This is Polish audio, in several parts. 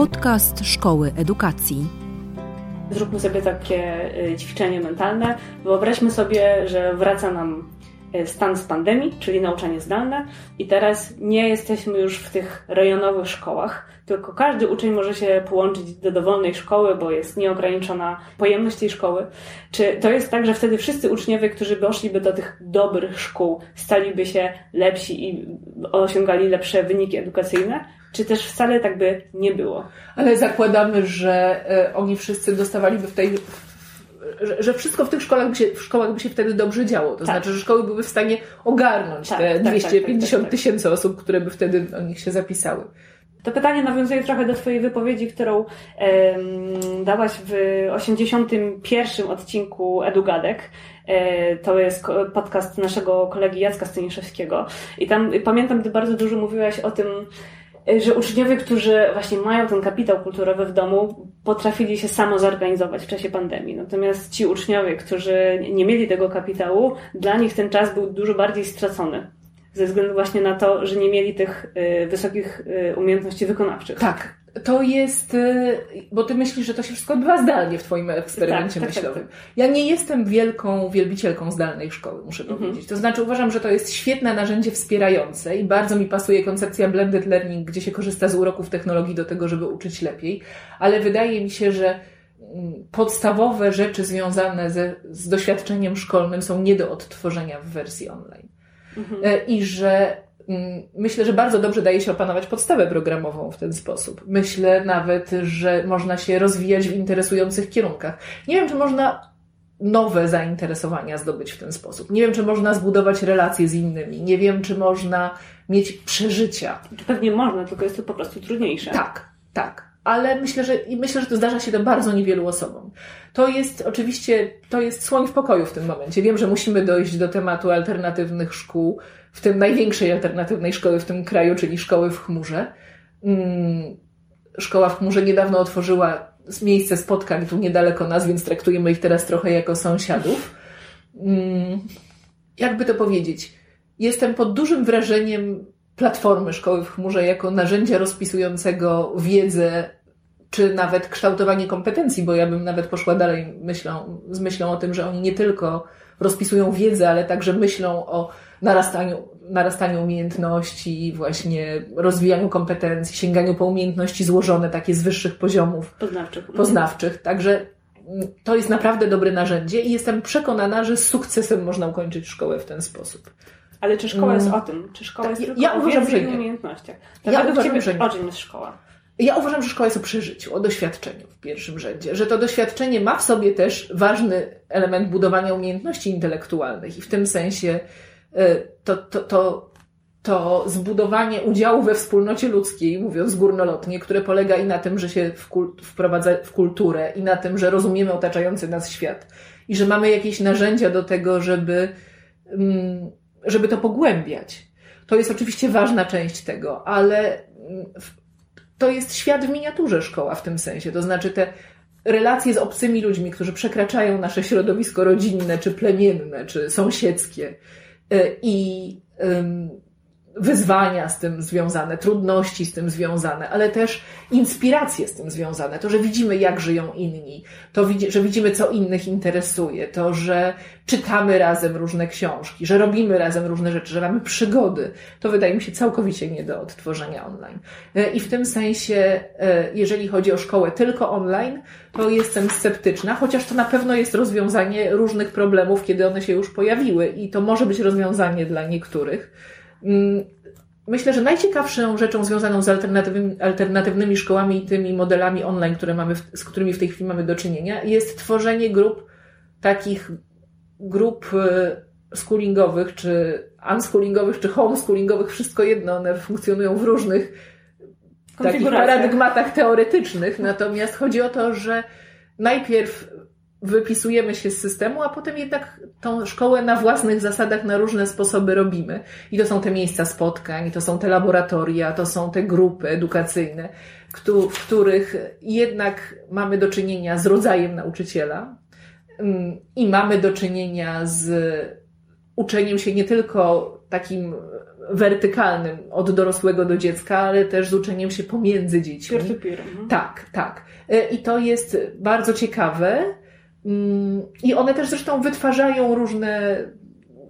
Podcast Szkoły Edukacji. Zróbmy sobie takie y, ćwiczenie mentalne. Wyobraźmy sobie, że wraca nam y, stan z pandemii, czyli nauczanie zdalne, i teraz nie jesteśmy już w tych rejonowych szkołach, tylko każdy uczeń może się połączyć do dowolnej szkoły, bo jest nieograniczona pojemność tej szkoły. Czy to jest tak, że wtedy wszyscy uczniowie, którzy poszliby do tych dobrych szkół, staliby się lepsi i osiągali lepsze wyniki edukacyjne? Czy też wcale tak by nie było? Ale zakładamy, że e, oni wszyscy dostawaliby w tej że, że, wszystko w tych szkołach by, się, w szkołach by się wtedy dobrze działo. To tak. znaczy, że szkoły były w stanie ogarnąć tak, te tak, 250 tak, tak, tak, tysięcy osób, które by wtedy o nich się zapisały. To pytanie nawiązuje trochę do Twojej wypowiedzi, którą dałaś w 81 odcinku Edugadek. E, to jest podcast naszego kolegi Jacka Staniszewskiego. I tam pamiętam, gdy bardzo dużo mówiłaś o tym, że uczniowie, którzy właśnie mają ten kapitał kulturowy w domu, potrafili się samo zorganizować w czasie pandemii. Natomiast ci uczniowie, którzy nie mieli tego kapitału, dla nich ten czas był dużo bardziej stracony ze względu właśnie na to, że nie mieli tych y, wysokich y, umiejętności wykonawczych. Tak. To jest, y, bo ty myślisz, że to się wszystko odbywa zdalnie w twoim eksperymencie tak, tak, myślowym. Tak, tak. Ja nie jestem wielką wielbicielką zdalnej szkoły, muszę mhm. powiedzieć. To znaczy uważam, że to jest świetne narzędzie wspierające i bardzo mi pasuje koncepcja blended learning, gdzie się korzysta z uroków technologii do tego, żeby uczyć lepiej, ale wydaje mi się, że mm, podstawowe rzeczy związane ze, z doświadczeniem szkolnym są nie do odtworzenia w wersji online. Mhm. E, I że mm, myślę, że bardzo dobrze daje się opanować podstawę programową w ten sposób. Myślę nawet, że można się rozwijać w interesujących kierunkach. Nie wiem, czy można nowe zainteresowania zdobyć w ten sposób. Nie wiem, czy można zbudować relacje z innymi. Nie wiem, czy można mieć przeżycia. Pewnie można, tylko jest to po prostu trudniejsze. Tak, tak ale myślę, że i myślę, że to zdarza się to bardzo niewielu osobom. To jest oczywiście, to jest słoń w pokoju w tym momencie. Wiem, że musimy dojść do tematu alternatywnych szkół, w tym największej alternatywnej szkoły w tym kraju, czyli szkoły w chmurze. Mm, szkoła w chmurze niedawno otworzyła miejsce spotkań tu niedaleko nas, więc traktujemy ich teraz trochę jako sąsiadów. Mm, jakby to powiedzieć? Jestem pod dużym wrażeniem platformy szkoły w chmurze jako narzędzia rozpisującego wiedzę, czy nawet kształtowanie kompetencji, bo ja bym nawet poszła dalej myślą, z myślą o tym, że oni nie tylko rozpisują wiedzę, ale także myślą o narastaniu, narastaniu umiejętności, właśnie rozwijaniu kompetencji, sięganiu po umiejętności złożone, takie z wyższych poziomów poznawczych. poznawczych. Także mm, to jest naprawdę dobre narzędzie i jestem przekonana, że z sukcesem można ukończyć szkołę w ten sposób. Ale czy szkoła jest mm. o tym? Czy szkoła jest tylko ja o uważam, że nie. umiejętnościach? ja uważam, że nie. O czym jest szkoła? Ja uważam, że szkoła jest o przeżyciu, o doświadczeniu w pierwszym rzędzie, że to doświadczenie ma w sobie też ważny element budowania umiejętności intelektualnych i w tym sensie y, to, to, to, to zbudowanie udziału we wspólnocie ludzkiej, mówiąc górnolotnie, które polega i na tym, że się wprowadza w kulturę, i na tym, że rozumiemy otaczający nas świat, i że mamy jakieś narzędzia do tego, żeby mm, żeby to pogłębiać. To jest oczywiście ważna część tego, ale mm, to jest świat w miniaturze szkoła w tym sensie. To znaczy te relacje z obcymi ludźmi, którzy przekraczają nasze środowisko rodzinne, czy plemienne, czy sąsiedzkie y, i wyzwania z tym związane, trudności z tym związane, ale też inspiracje z tym związane. To, że widzimy, jak żyją inni, to, że widzimy, co innych interesuje, to, że czytamy razem różne książki, że robimy razem różne rzeczy, że mamy przygody, to wydaje mi się całkowicie nie do odtworzenia online. E, I w tym sensie, e, jeżeli chodzi o szkołę tylko online, to jestem sceptyczna, chociaż to na pewno jest rozwiązanie różnych problemów, kiedy one się już pojawiły i to może być rozwiązanie dla niektórych. Mm, myślę, że najciekawszą rzeczą związaną z alternatywnymi, alternatywnymi szkołami i tymi modelami online, które mamy, z którymi w tej chwili mamy do czynienia, jest tworzenie grup, takich grup e, schoolingowych, czy unschoolingowych, czy homeschoolingowych, wszystko jedno, one funkcjonują w różnych takich paradygmatach teoretycznych, natomiast chodzi o to, że najpierw wypisujemy się z systemu, a potem jednak tą szkołę na własnych zasadach, na różne sposoby robimy. I to są te miejsca spotkań, to są te laboratoria, to są te grupy edukacyjne, w których jednak mamy do czynienia z rodzajem nauczyciela mm, i mamy do czynienia z uczeniem się nie tylko takim wertykalnym od dorosłego do dziecka, ale też z uczeniem się pomiędzy dziećmi. Peer to peer. Mhm. Tak, tak. E, I to jest bardzo ciekawe. Mm, I one też zresztą wytwarzają różne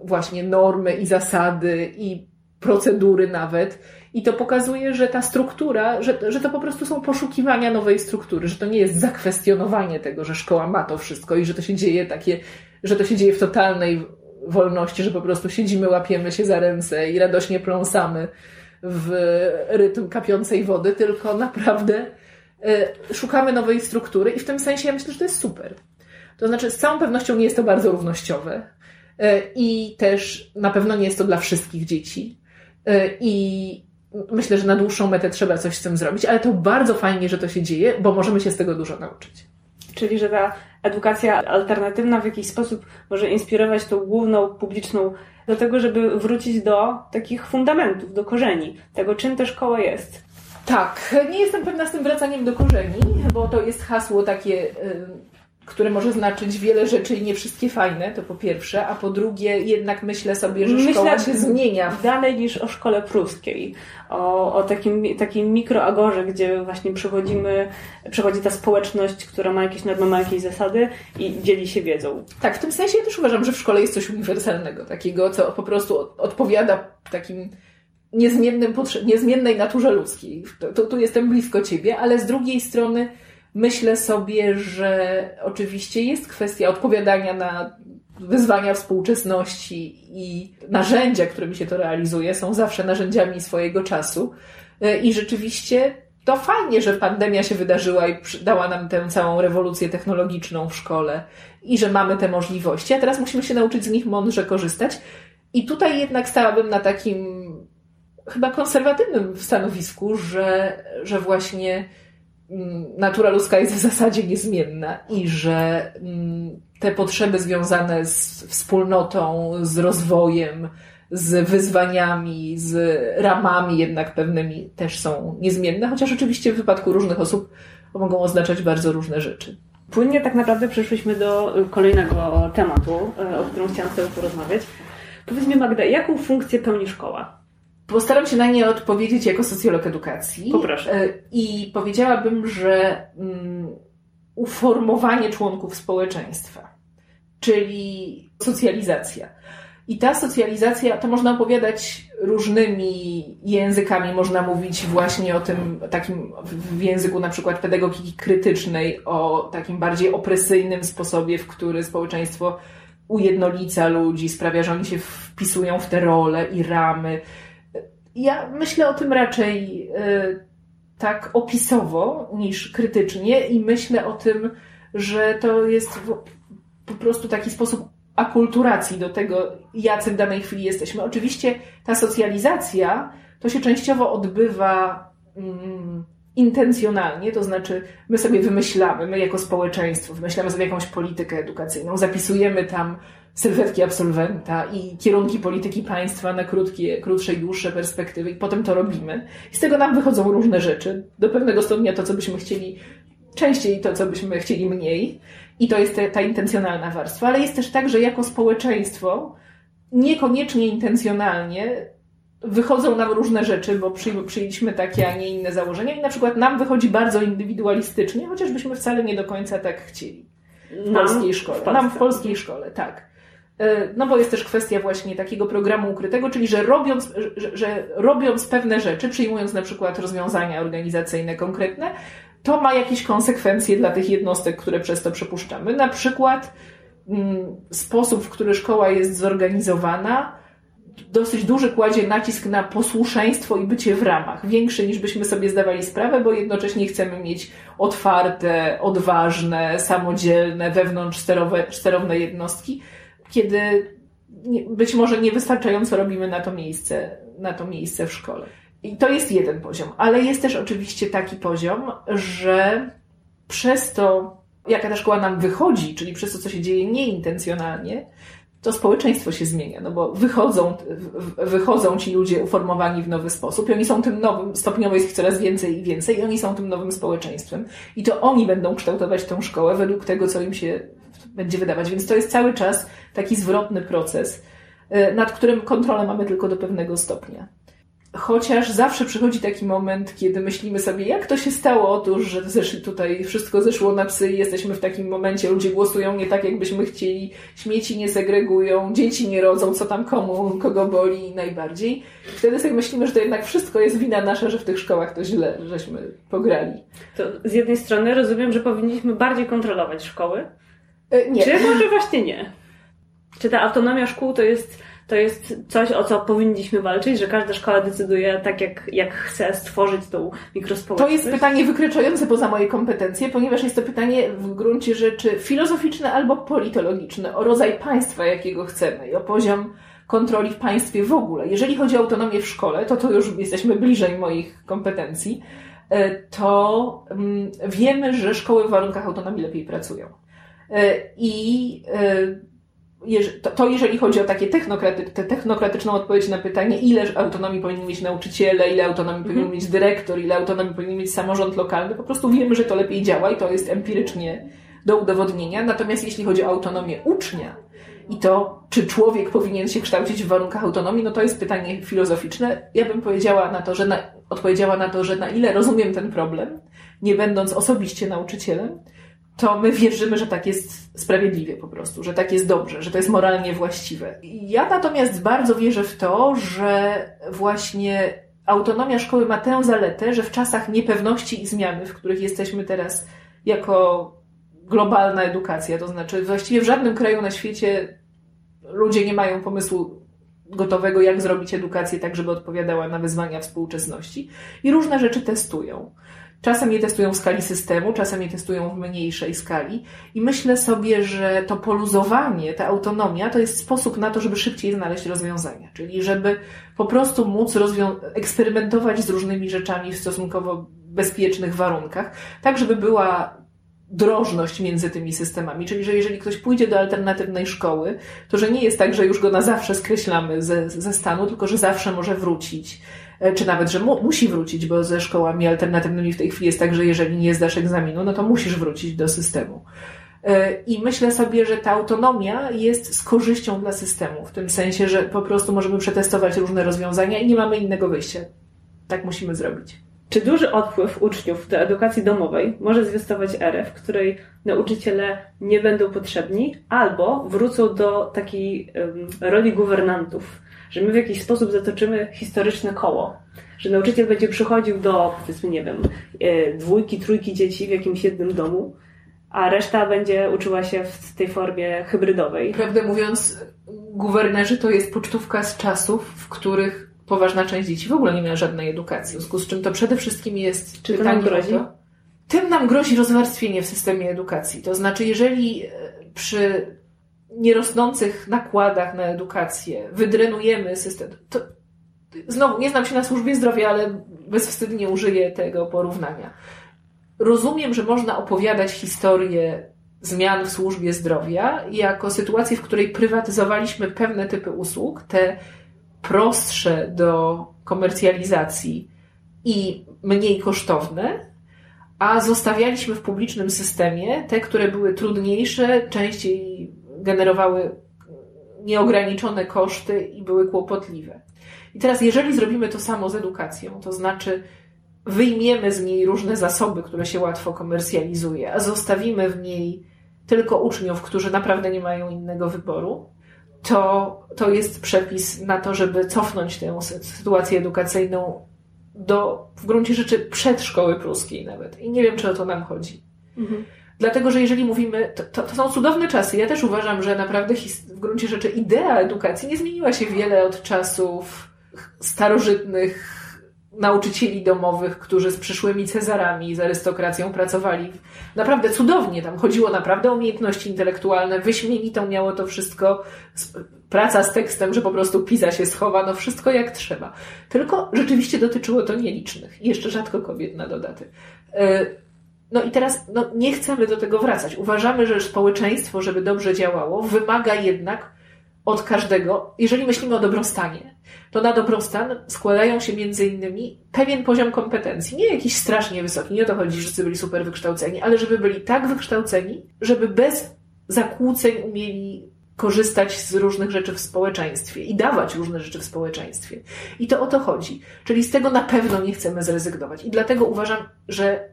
właśnie normy i zasady i procedury nawet. I to pokazuje, że ta struktura, że, że to po prostu są poszukiwania nowej struktury, że to nie jest zakwestionowanie tego, że szkoła ma to wszystko i że to się dzieje takie, że to się dzieje w totalnej wolności, że po prostu siedzimy, łapiemy się za ręce i radośnie pląsamy w rytm kapiącej wody, tylko naprawdę y, szukamy nowej struktury i w tym sensie ja myślę, że to jest super. To znaczy, z całą pewnością nie jest to bardzo równościowe y, i też na pewno nie jest to dla wszystkich dzieci. Y, I myślę, że na dłuższą metę trzeba coś z tym zrobić, ale to bardzo fajnie, że to się dzieje, bo możemy się z tego dużo nauczyć. Czyli, że ta edukacja alternatywna w jakiś sposób może inspirować tą główną publiczną do tego, żeby wrócić do takich fundamentów, do korzeni, tego czym ta szkoła jest. Tak, nie jestem pewna z tym wracaniem do korzeni, bo to jest hasło takie które może znaczyć wiele rzeczy i nie wszystkie fajne, to po pierwsze, a po drugie jednak myślę sobie, że myślę szkoła się zmienia. Dalej niż o szkole pruskiej, o, o takim, takim mikroagorze, gdzie właśnie przychodzimy, przychodzi ta społeczność, która ma jakieś normy, ma jakieś zasady i dzieli się wiedzą. Tak, w tym sensie ja też uważam, że w szkole jest coś uniwersalnego, takiego, co po prostu odpowiada takim niezmiennym, niezmiennej naturze ludzkiej. Tu, tu jestem blisko ciebie, ale z drugiej strony Myślę sobie, że oczywiście jest kwestia odpowiadania na wyzwania współczesności i narzędzia, którymi się to realizuje, są zawsze narzędziami swojego czasu. E, I rzeczywiście to fajnie, że pandemia się wydarzyła i dała nam tę całą rewolucję technologiczną w szkole i że mamy te możliwości, a teraz musimy się nauczyć z nich mądrze korzystać. I tutaj jednak stałabym na takim chyba konserwatywnym stanowisku, że, że właśnie natura ludzka jest w zasadzie niezmienna i że mm, te potrzeby związane z wspólnotą, z rozwojem, z wyzwaniami, z ramami jednak pewnymi też są niezmienne, chociaż oczywiście w wypadku różnych osób mogą oznaczać bardzo różne rzeczy. Płynnie tak naprawdę przeszliśmy do kolejnego tematu, e, o którym chciałam z Tobą porozmawiać. Powiedz mi Magda, jaką funkcję pełni szkoła? Postaram się na nie odpowiedzieć jako socjolog edukacji. Poproszę. E, I powiedziałabym, że um, uformowanie członków społeczeństwa, czyli socjalizacja. I ta socjalizacja, to można opowiadać różnymi językami. Można mówić właśnie o tym takim w języku na przykład pedagogiki krytycznej, o takim bardziej opresyjnym sposobie, w który społeczeństwo ujednolica ludzi, sprawia, że oni się wpisują w te role i ramy ja myślę o tym raczej e, tak opisowo niż krytycznie i myślę o tym, że to jest po prostu taki sposób akulturacji do tego, jacy w danej chwili jesteśmy. Oczywiście ta socjalizacja to się częściowo odbywa mm, intencjonalnie, to znaczy my sobie wymyślamy, my jako społeczeństwo wymyślamy sobie jakąś politykę edukacyjną, zapisujemy tam sylwetki absolwenta i kierunki polityki państwa na krótkie, krótsze i dłuższe perspektywy i potem to robimy. I z tego nam wychodzą różne rzeczy. Do pewnego stopnia to, co byśmy chcieli, częściej to, co byśmy chcieli mniej. I to jest ta, intencjonalna warstwa. Ale jest też tak, że jako społeczeństwo niekoniecznie intencjonalnie wychodzą nam różne rzeczy, bo przyjęliśmy takie, a nie inne założenia i na przykład nam wychodzi bardzo indywidualistycznie, chociażbyśmy wcale nie do końca tak chcieli. W polskiej szkole. W nam w polskiej szkole, tak. E, no bo jest też kwestia właśnie takiego programu ukrytego, czyli że robiąc, że, że robiąc pewne rzeczy, przyjmując na przykład rozwiązania organizacyjne konkretne, to ma jakieś konsekwencje dla tych jednostek, które przez to przepuszczamy. Na przykład mm, sposób, w który szkoła jest zorganizowana, dosyć duży kładzie nacisk na posłuszeństwo i bycie w ramach. Większy niż byśmy sobie zdawali sprawę, bo jednocześnie chcemy mieć otwarte, odważne, samodzielne, wewnątrz sterowne jednostki kiedy być może niewystarczająco robimy na to miejsce, na to miejsce w szkole. I to jest jeden poziom, ale jest też oczywiście taki poziom, że przez to, jaka ta szkoła nam wychodzi, czyli przez to, co się dzieje nieintencjonalnie, to społeczeństwo się zmienia, no bo wychodzą, wychodzą ci ludzie uformowani w nowy sposób i oni są tym nowym, stopniowo jest ich coraz więcej i więcej i oni są tym nowym społeczeństwem. I to oni będą kształtować tę szkołę według tego, co im się będzie wydawać. Więc to jest cały czas taki zwrotny proces. e, nad którym kontrolę mamy tylko do pewnego stopnia. Chociaż zawsze przychodzi taki moment, kiedy myślimy sobie, jak to się stało? Otóż, że tutaj wszystko zeszło na psy i jesteśmy w takim momencie, ludzie głosują nie tak, jakbyśmy chcieli, śmieci nie segregują, dzieci nie rodzą, co tam komu, kogo boli najbardziej. Wtedy sobie myślimy, że to jednak wszystko jest wina nasza, że w tych szkołach to źle, żeśmy pograli. To z jednej strony rozumiem, że powinniśmy bardziej kontrolować szkoły. E, nie. Czy może właśnie nie? Czy ta autonomia szkół to jest to jest coś, o co powinniśmy walczyć, że każda szkoła decyduje tak, jak, jak chce stworzyć tą mikrospołeczność? To jest pytanie wykraczające poza moje kompetencje, ponieważ jest to pytanie w gruncie rzeczy filozoficzne albo politologiczne o rodzaj państwa, jakiego chcemy i o poziom kontroli w państwie w ogóle. Jeżeli chodzi o autonomię w szkole, to to już jesteśmy bliżej moich kompetencji, e, to mm, wiemy, że szkoły w warunkach autonomii lepiej pracują. E, I e, to, jeżeli chodzi o takie technokraty, technokratyczną odpowiedź na pytanie, ile autonomii powinni mieć nauczyciele, ile autonomii mhm. powinien mieć dyrektor, ile autonomii powinien mieć samorząd lokalny, po prostu wiemy, że to lepiej działa i to jest empirycznie do udowodnienia. Natomiast jeśli chodzi o autonomię ucznia i to, czy człowiek powinien się kształcić w warunkach autonomii, no to jest pytanie filozoficzne. Ja bym powiedziała na to, że na, odpowiedziała na to, że na ile rozumiem ten problem, nie będąc osobiście nauczycielem, to my wierzymy, że tak jest sprawiedliwie po prostu, że tak jest dobrze, że to jest moralnie właściwe. Ja natomiast bardzo wierzę w to, że właśnie autonomia szkoły ma tę zaletę, że w czasach niepewności i zmiany, w których jesteśmy teraz jako globalna edukacja, to znaczy właściwie w żadnym kraju na świecie ludzie nie mają pomysłu gotowego, jak zrobić edukację tak, żeby odpowiadała na wyzwania współczesności i różne rzeczy testują. Czasem je testują w skali systemu, czasem je testują w mniejszej skali. I myślę sobie, że to poluzowanie, ta autonomia to jest sposób na to, żeby szybciej znaleźć rozwiązania. Czyli żeby po prostu móc eksperymentować z różnymi rzeczami w stosunkowo bezpiecznych warunkach, tak żeby była drożność między tymi systemami. Czyli, że jeżeli ktoś pójdzie do alternatywnej szkoły, to że nie jest tak, że już go na zawsze skreślamy ze, ze stanu, tylko że zawsze może wrócić czy nawet, że mu, musi wrócić, bo ze szkołami alternatywnymi w tej chwili jest tak, że jeżeli nie zdasz egzaminu, no to musisz wrócić do systemu. E, I myślę sobie, że ta autonomia jest z korzyścią dla systemu, w tym sensie, że po prostu możemy przetestować różne rozwiązania i nie mamy innego wyjścia. Tak musimy zrobić. Czy duży odpływ uczniów do edukacji domowej może zwiastować erę, w której nauczyciele nie będą potrzebni, albo wrócą do takiej um, roli guwernantów, że my w jakiś sposób zatoczymy historyczne koło. Że nauczyciel będzie przychodził do, powiedzmy, nie wiem, e, dwójki, trójki dzieci w jakimś jednym domu, a reszta będzie uczyła się w tej formie hybrydowej. Prawdę mówiąc, guwernerzy to jest pocztówka z czasów, w których poważna część dzieci w ogóle nie miała żadnej edukacji. W związku z czym to przede wszystkim jest Czy nam grozi? Tym nam grozi rozwarstwienie w systemie edukacji. To znaczy, jeżeli e, przy nierosnących nakładach na edukację, wydrenujemy system. To, znowu, nie znam się na służbie zdrowia, ale bezwstydnie użyję tego porównania. Rozumiem, że można opowiadać historię zmian w służbie zdrowia jako sytuację, w której prywatyzowaliśmy pewne typy usług, te prostsze do komercjalizacji i mniej kosztowne, a zostawialiśmy w publicznym systemie te, które były trudniejsze, częściej generowały nieograniczone koszty i były kłopotliwe. I teraz, jeżeli zrobimy to samo z edukacją, to znaczy wyjmiemy z niej różne zasoby, które się łatwo komercjalizuje, a zostawimy w niej tylko uczniów, którzy naprawdę nie mają innego wyboru, to, to jest przepis na to, żeby cofnąć tę sytuację edukacyjną do, w gruncie rzeczy, przedszkoły pruskiej nawet. I nie wiem, czy o to nam chodzi. Mhm. Dlatego, że jeżeli mówimy, to, to, to, są cudowne czasy. Ja też uważam, że naprawdę w gruncie rzeczy idea edukacji nie zmieniła się wiele od czasów starożytnych nauczycieli domowych, którzy z przyszłymi Cezarami, z arystokracją pracowali naprawdę cudownie. Tam chodziło naprawdę o umiejętności intelektualne, wyśmienitą miało to wszystko, praca z tekstem, że po prostu pisa się schowa, no wszystko jak trzeba. Tylko rzeczywiście dotyczyło to nielicznych jeszcze rzadko kobiet na dodatek. No i teraz no, nie chcemy do tego wracać. Uważamy, że społeczeństwo, żeby dobrze działało, wymaga jednak od każdego, jeżeli myślimy o dobrostanie, to na dobrostan składają się między innymi pewien poziom kompetencji. Nie jakiś strasznie wysoki, nie o to chodzi, że wszyscy byli super wykształceni, ale żeby byli tak wykształceni, żeby bez zakłóceń umieli korzystać z różnych rzeczy w społeczeństwie i dawać różne rzeczy w społeczeństwie. I to o to chodzi. Czyli z tego na pewno nie chcemy zrezygnować. I dlatego uważam, że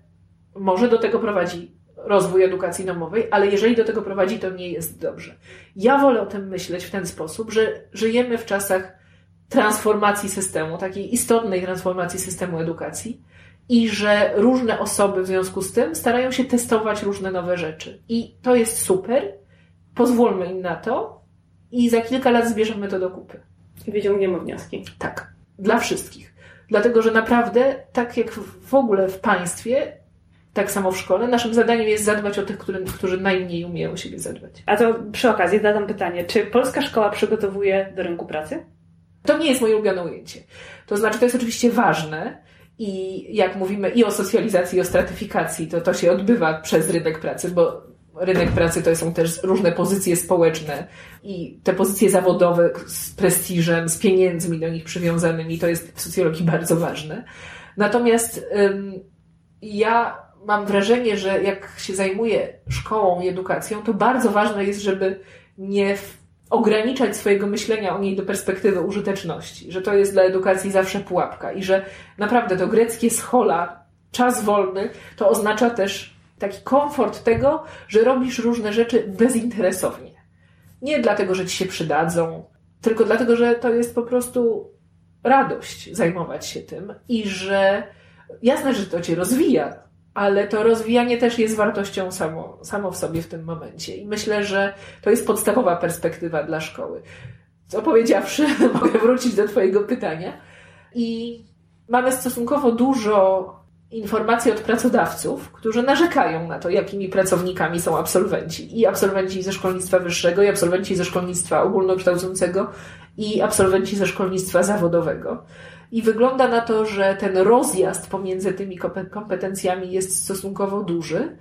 może do tego prowadzi rozwój edukacji domowej, ale jeżeli do tego prowadzi, to nie jest dobrze. Ja wolę o tym myśleć w ten sposób, że żyjemy w czasach transformacji systemu, takiej istotnej transformacji systemu edukacji i że różne osoby w związku z tym starają się testować różne nowe rzeczy. I to jest super, pozwólmy im na to i za kilka lat zbierzemy to do kupy. I wyciągniemy wnioski. Tak, dla wszystkich. Dlatego, że naprawdę, tak jak w ogóle w państwie, tak samo w szkole, naszym zadaniem jest zadbać o tych, którzy, którzy najmniej umieją o siebie zadbać. A to przy okazji zadam pytanie, czy polska szkoła przygotowuje do rynku pracy? To nie jest moje ulubione ujęcie. To znaczy, to jest oczywiście ważne i jak mówimy i o socjalizacji, i o stratyfikacji, to to się odbywa przez rynek pracy, bo rynek pracy to są też różne pozycje społeczne i te pozycje zawodowe z prestiżem, z pieniędzmi do nich przywiązanymi, to jest w socjologii bardzo ważne. Natomiast ym, ja mam wrażenie, że jak się zajmuję szkołą i edukacją, to bardzo ważne jest, żeby nie ograniczać swojego myślenia o niej do perspektywy użyteczności, że to jest dla edukacji zawsze pułapka i że naprawdę to greckie schola, czas wolny, to oznacza też taki komfort tego, że robisz różne rzeczy bezinteresownie. Nie dlatego, że ci się przydadzą, tylko dlatego, że to jest po prostu radość zajmować się tym i że jasne, że to cię rozwija, ale to rozwijanie też jest wartością samo, samo w sobie w tym momencie. I myślę, że to jest podstawowa perspektywa dla szkoły. Co powiedziawszy, mogę wrócić do Twojego pytania. I mamy stosunkowo dużo informacji od pracodawców, którzy narzekają na to, jakimi pracownikami są absolwenci. I absolwenci ze szkolnictwa wyższego, i absolwenci ze szkolnictwa ogólnokształcącego, i absolwenci ze szkolnictwa zawodowego. I wygląda na to, że ten rozjazd pomiędzy tymi kompetencjami jest stosunkowo duży.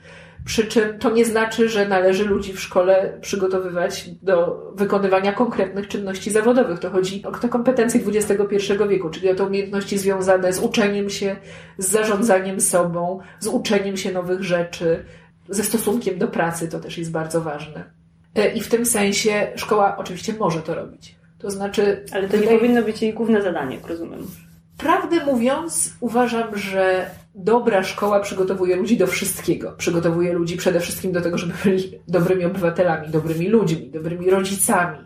Przy czym to nie znaczy, że należy ludzi w szkole przygotowywać do wykonywania konkretnych czynności zawodowych. To chodzi o te kompetencje XXI wieku, czyli o te umiejętności związane z uczeniem się, z zarządzaniem sobą, z uczeniem się nowych rzeczy, ze stosunkiem do pracy. To też jest bardzo ważne. E, I w tym sensie szkoła oczywiście może to robić. To znaczy. Ale to nie powinno być jej główne zadanie, jak rozumiem. Prawdę mówiąc, uważam, że dobra szkoła przygotowuje ludzi do wszystkiego. Przygotowuje ludzi przede wszystkim do tego, żeby byli dobrymi obywatelami, dobrymi ludźmi, dobrymi rodzicami,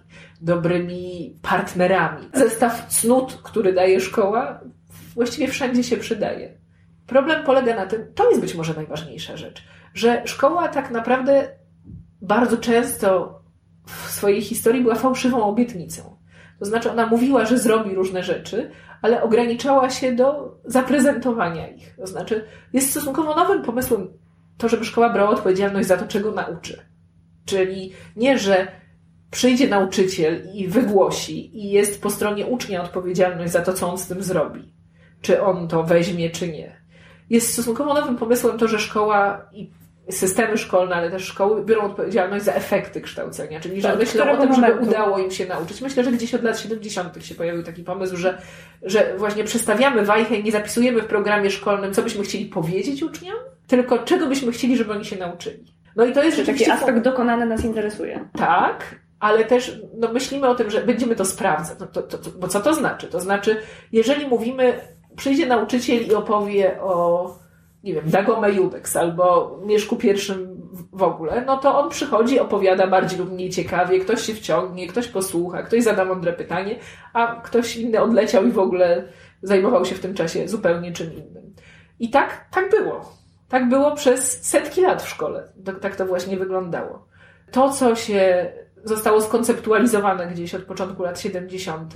dobrymi partnerami. Zestaw cnót, który daje szkoła, właściwie wszędzie się przydaje. Problem polega na tym, to jest być może najważniejsza rzecz, że szkoła tak naprawdę bardzo często w swojej historii była fałszywą obietnicą. To znaczy, ona mówiła, że zrobi różne rzeczy, ale ograniczała się do zaprezentowania ich. To znaczy, jest stosunkowo nowym pomysłem to, żeby szkoła brała odpowiedzialność za to, czego nauczy. Czyli nie, że przyjdzie nauczyciel i wygłosi, i jest po stronie ucznia odpowiedzialność za to, co on z tym zrobi. Czy on to weźmie, czy nie. Jest stosunkowo nowym pomysłem to, że szkoła i systemy szkolne, ale też szkoły biorą odpowiedzialność za efekty kształcenia, czyli że tak, myślą o tym, żeby udało im się nauczyć. Myślę, że gdzieś od lat 70. się pojawił taki pomysł, że, że właśnie przestawiamy wajchę i nie zapisujemy w programie szkolnym, co byśmy chcieli powiedzieć uczniom, tylko czego byśmy chcieli, żeby oni się nauczyli. No i to jest rzeczywiście... Taki aspekt dokonany nas interesuje. Tak, ale też no, myślimy o tym, że będziemy to sprawdzać. No, to, to, to, bo co to znaczy? To znaczy, jeżeli mówimy, przyjdzie nauczyciel i opowie o nie wiem, Dagome Judex albo Mieszku pierwszym w ogóle, no to on przychodzi, opowiada bardziej lub mniej ciekawie, ktoś się wciągnie, ktoś posłucha, ktoś zada mądre pytanie, a ktoś inny odleciał i w ogóle zajmował się w tym czasie zupełnie czym innym. I tak, tak było. Tak było przez setki lat w szkole. Tak, tak to właśnie wyglądało. To, co się zostało skonceptualizowane gdzieś od początku lat 70.,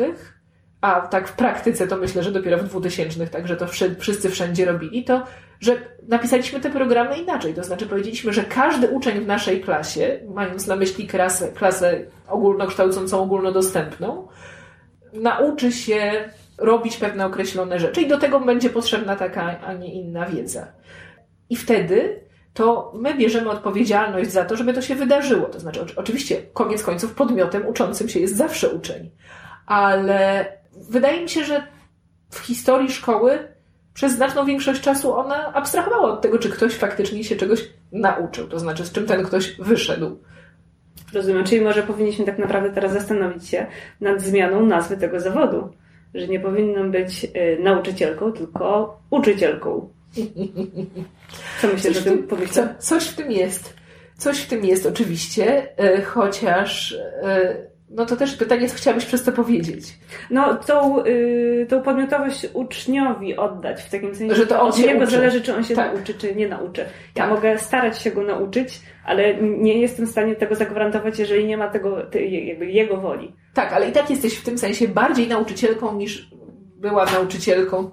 a tak w praktyce to myślę, że dopiero w 2000, także to wszyscy wszędzie robili, to że napisaliśmy te programy inaczej. To znaczy powiedzieliśmy, że każdy uczeń w naszej klasie, mając na myśli klasę, klasę ogólnokształcącą, ogólnodostępną, nauczy się robić pewne określone rzeczy i do tego będzie potrzebna taka, a nie inna wiedza. I wtedy to my bierzemy odpowiedzialność za to, żeby to się wydarzyło. To znaczy, oczywiście, koniec końców, podmiotem uczącym się jest zawsze uczeń. Ale wydaje mi się, że w historii szkoły przez znaczną większość czasu ona abstrahowała od tego, czy ktoś faktycznie się czegoś nauczył, to znaczy z czym ten ktoś wyszedł Rozumiem, czyli może powinniśmy tak naprawdę teraz zastanowić się nad zmianą nazwy tego zawodu. Że nie powinnam być y, nauczycielką, tylko uczycielką. Co myślisz o tym pomyśleć? Co, coś w tym jest. Coś w tym jest oczywiście, y, chociaż y, no to też pytanie, co chciałabyś przez to powiedzieć? No, tą, y, tą podmiotowość uczniowi oddać, w takim sensie, że to on od niego uczy. zależy, czy on się tak. nauczy, czy nie nauczy. Ja tak. mogę starać się go nauczyć, ale nie jestem w stanie tego zagwarantować, jeżeli nie ma tego, jakby jego woli. Tak, ale i tak jesteś w tym sensie bardziej nauczycielką niż była nauczycielką.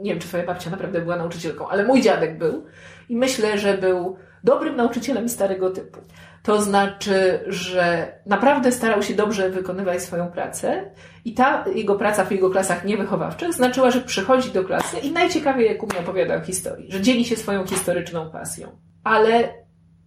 Nie wiem, czy twoja babcia naprawdę była nauczycielką, ale mój dziadek był i myślę, że był dobrym nauczycielem starego typu. To znaczy, że naprawdę starał się dobrze wykonywać swoją pracę i ta jego praca w jego klasach niewychowawczych znaczyła, że przychodzi do klasy i najciekawiej jak umie opowiada o historii, że dzieli się swoją historyczną pasją. Ale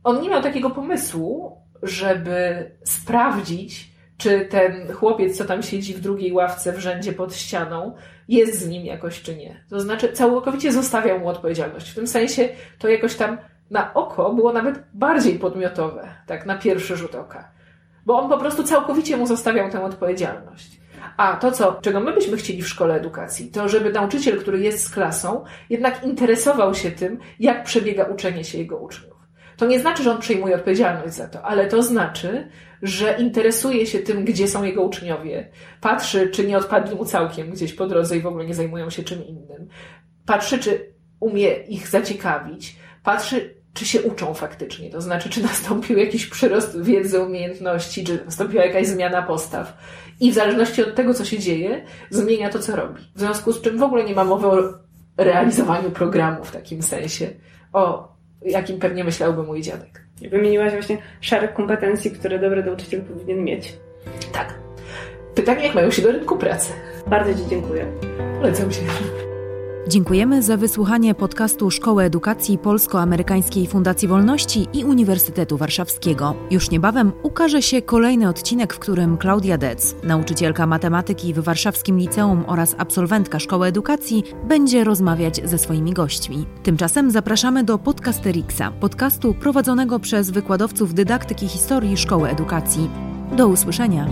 on nie miał takiego pomysłu, żeby sprawdzić, czy ten chłopiec, co tam siedzi w drugiej ławce w rzędzie pod ścianą, jest z nim jakoś czy nie. To znaczy, całkowicie zostawiał mu odpowiedzialność. W tym sensie to jakoś tam na oko było nawet bardziej podmiotowe, tak na pierwszy rzut oka. Bo on po prostu całkowicie mu zostawiał tę odpowiedzialność. A to, co, czego my byśmy chcieli w szkole edukacji, to żeby nauczyciel, który jest z klasą, jednak interesował się tym, jak przebiega uczenie się jego uczniów. To nie znaczy, że on przejmuje odpowiedzialność za to, ale to znaczy, że interesuje się tym, gdzie są jego uczniowie, patrzy, czy nie odpadli mu całkiem gdzieś po drodze i w ogóle nie zajmują się czym innym, patrzy, czy umie ich zaciekawić, patrzy, czy się uczą faktycznie, to znaczy, czy nastąpił jakiś przyrost wiedzy, umiejętności, czy nastąpiła jakaś zmiana postaw. I w zależności od tego, co się dzieje, zmienia to, co robi. W związku z czym w ogóle nie ma mowy o realizowaniu programu w takim sensie, o jakim pewnie myślałby mój dziadek. Wymieniłaś właśnie szereg kompetencji, które dobry nauczyciel powinien mieć. Tak. Pytanie, jak mają się do rynku pracy? Bardzo Ci dziękuję. Polecam się. Dziękujemy za wysłuchanie podcastu Szkoły Edukacji Polsko-Amerykańskiej Fundacji Wolności i Uniwersytetu Warszawskiego. Już niebawem ukaże się kolejny odcinek, w którym Klaudia Dec, nauczycielka matematyki w Warszawskim Liceum oraz absolwentka Szkoły Edukacji, będzie rozmawiać ze swoimi gośćmi. Tymczasem zapraszamy do Podcasterixa, podcastu prowadzonego przez wykładowców dydaktyki historii Szkoły Edukacji. Do usłyszenia.